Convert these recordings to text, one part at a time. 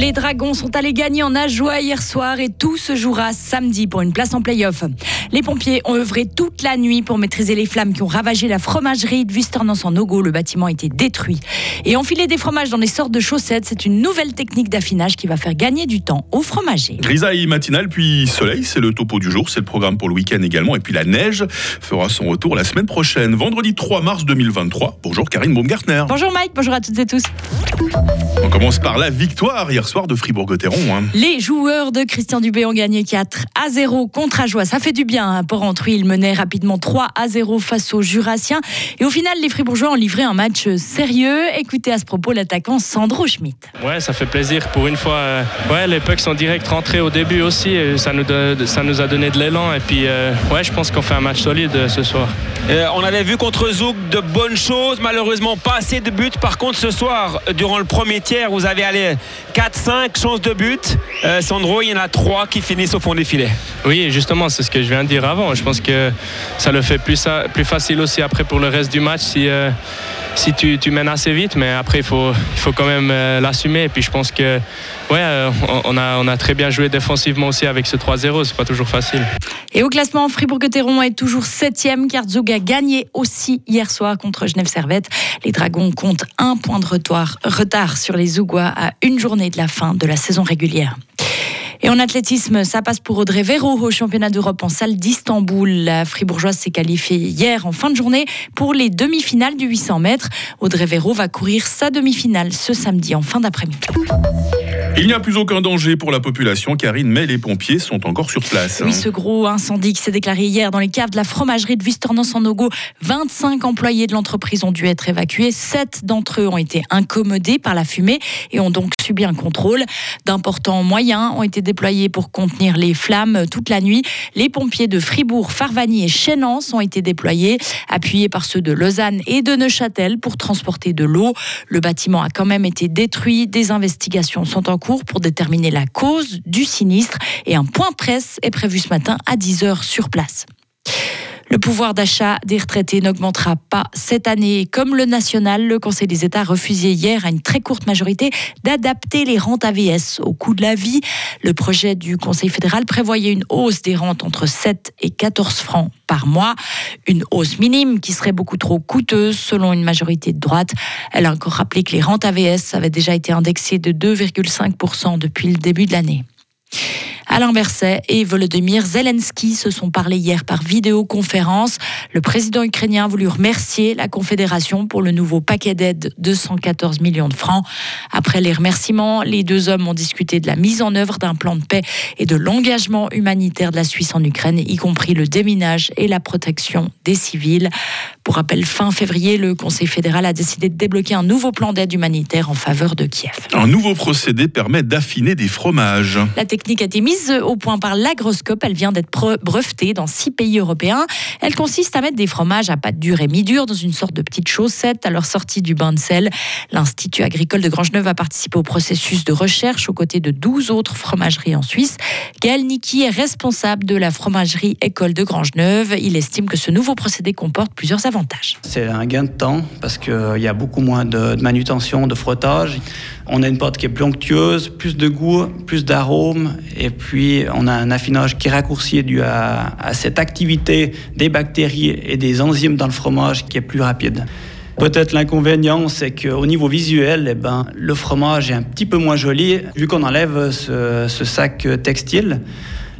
Les Dragons sont allés gagner en Ajoie hier soir et tout se jouera samedi pour une place en play-off. Les pompiers ont œuvré toute la nuit pour maîtriser les flammes qui ont ravagé la fromagerie de Vusternance en Ogo. Le bâtiment a été détruit. Et enfiler des fromages dans des sortes de chaussettes, c'est une nouvelle technique d'affinage qui va faire gagner du temps aux fromagers. Grisaille matinale, puis soleil, c'est le topo du jour, c'est le programme pour le week-end également. Et puis la neige fera son retour la semaine prochaine, vendredi 3 mars 2023. Bonjour Karine Baumgartner. Bonjour Mike, bonjour à toutes et tous. On commence par la victoire hier soir de Fribourg-Gotteron. Hein. Les joueurs de Christian Dubé ont gagné 4 à 0 contre Ajoie. Ça fait du bien hein. pour entrer. Ils menaient rapidement 3 à 0 face aux Jurassiens. Et au final, les Fribourgeois ont livré un match sérieux. Écoutez à ce propos l'attaquant Sandro Schmidt. Ouais, ça fait plaisir pour une fois. Euh, ouais, les pucks sont direct rentrés au début aussi. Ça nous, ça nous a donné de l'élan. Et puis, euh, ouais, je pense qu'on fait un match solide euh, ce soir. on avait vu contre Zouk de bonnes choses. Malheureusement, pas assez de buts. Par contre, ce soir, durant le premier tiers, vous avez allé 4-5 chances de but. Euh, Sandro, il y en a 3 qui finissent au fond des filets. Oui, justement, c'est ce que je viens de dire avant. Je pense que ça le fait plus, plus facile aussi après pour le reste du match si, euh, si tu, tu, mènes assez vite. Mais après, il faut, il faut quand même euh, l'assumer. Et puis je pense que ouais, on, a, on a très bien joué défensivement aussi avec ce 3-0. C'est pas toujours facile. Et au classement, Fribourg-Gotteron est toujours 7e car Zug a gagné aussi hier soir contre Genève Servette. Les Dragons comptent un point de retard sur les Zougois à une journée de la fin de la saison régulière. Et en athlétisme, ça passe pour Audrey Véro au championnat d'Europe en salle d'Istanbul. La Fribourgeoise s'est qualifiée hier en fin de journée pour les demi-finales du 800 mètres. Audrey Véro va courir sa demi-finale ce samedi en fin d'après-midi. Il n'y a plus aucun danger pour la population, Karine, mais les pompiers sont encore sur place. Oui, ce gros incendie qui s'est déclaré hier dans les caves de la fromagerie de Vistornos en Ogo, 25 employés de l'entreprise ont dû être évacués. Sept d'entre eux ont été incommodés par la fumée et ont donc subi un contrôle. D'importants moyens ont été déployés pour contenir les flammes toute la nuit. Les pompiers de Fribourg, Farvani et Chénance ont été déployés, appuyés par ceux de Lausanne et de Neuchâtel pour transporter de l'eau. Le bâtiment a quand même été détruit. Des investigations sont en cours pour déterminer la cause du sinistre et un point presse est prévu ce matin à 10h sur place. Le pouvoir d'achat des retraités n'augmentera pas cette année. Comme le national, le Conseil des États a refusé hier à une très courte majorité d'adapter les rentes AVS au coût de la vie. Le projet du Conseil fédéral prévoyait une hausse des rentes entre 7 et 14 francs par mois. Une hausse minime qui serait beaucoup trop coûteuse selon une majorité de droite. Elle a encore rappelé que les rentes AVS avaient déjà été indexées de 2,5% depuis le début de l'année. Alain Berset et Volodymyr Zelensky se sont parlé hier par vidéoconférence. Le président ukrainien a voulu remercier la Confédération pour le nouveau paquet d'aide de 114 millions de francs. Après les remerciements, les deux hommes ont discuté de la mise en œuvre d'un plan de paix et de l'engagement humanitaire de la Suisse en Ukraine, y compris le déminage et la protection des civils. Pour rappel, fin février, le Conseil fédéral a décidé de débloquer un nouveau plan d'aide humanitaire en faveur de Kiev. Un nouveau procédé permet d'affiner des fromages. La technique a été mise au point par l'agroscope. Elle vient d'être brevetée dans six pays européens. Elle consiste à mettre des fromages à pâte dure et mi-dure dans une sorte de petite chaussette à leur sortie du bain de sel. L'Institut agricole de Grangeneuve a participé au processus de recherche aux côtés de 12 autres fromageries en Suisse. Gaël Niki est responsable de la fromagerie École de Grangeneuve. Il estime que ce nouveau procédé comporte plusieurs avantages. C'est un gain de temps parce qu'il y a beaucoup moins de manutention, de frottage. On a une pâte qui est plus onctueuse, plus de goût, plus d'arômes et puis on a un affinage qui est raccourci dû à, cette activité des bactéries et des enzymes dans le fromage qui est plus rapide. Peut-être l'inconvénient, c'est qu'au niveau visuel, eh ben, le fromage est un petit peu moins joli, vu qu'on enlève ce, sac textile.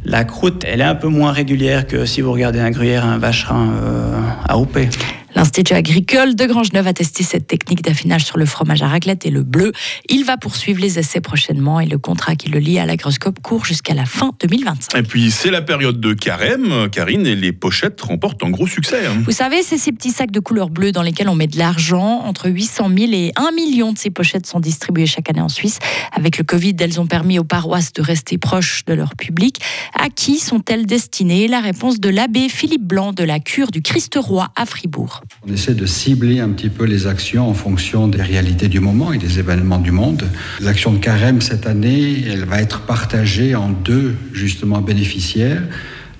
La croûte, elle est un peu moins régulière que si vous regardez un gruyère, un vacherin euh, à houper. L'Institut agricole de Grangeneuve a testé cette technique d'affinage sur le fromage à raclette et le bleu. Il va poursuivre les essais prochainement et le contrat qui le lie à l'agroscope court jusqu'à la fin 2025. Et puis c'est la période de carême, Karine, et les pochettes remportent un gros succès. Hein. Vous savez, c'est ces petits sacs de couleur bleue dans lesquels on met de l'argent. Entre 800 000 et 1 million de ces pochettes sont distribuées chaque année en Suisse. Avec le Covid, elles ont permis aux paroisses de rester proches de leur public. À qui sont-elles destinées? La réponse de l'abbé Philippe Blanc de la cure du Christ-Roi à Fribourg. On essaie de cibler un petit peu les actions en fonction des réalités du moment et des événements du monde. L'action de carême cette année, elle va être partagée en deux justement bénéficiaires.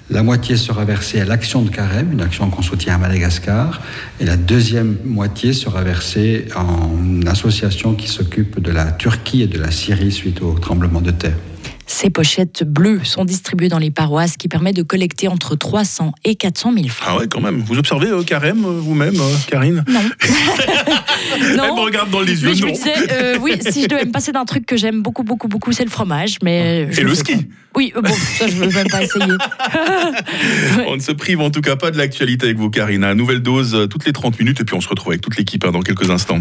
La moitié sera versée à l'action de carême, une action qu'on soutient à Madagascar. Et la deuxième moitié sera versée en une association qui s'occupe de la Turquie et de la Syrie suite au tremblement de terre. Ces pochettes bleues sont distribuées dans les paroisses qui permet de collecter entre 300 et 400 000 francs. Ah ouais, quand même. Vous observez euh, carême euh, vous-même, euh, Karine Non. Elle me regarde dans les yeux, Mais je me non. disais, euh, oui, si je devais me passer d'un truc que j'aime beaucoup, beaucoup, beaucoup, c'est le fromage. Mais je Et le ski. pas. Oui, euh, bon, ça, je veux même pas essayer. On ne se prive en tout cas pas de l'actualité avec vous, Karine. Une nouvelle dose toutes les 30 minutes et puis on se retrouve avec toute l'équipe hein, dans quelques instants.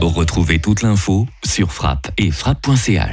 Retrouvez toute l'info sur frappe et frappe.ch.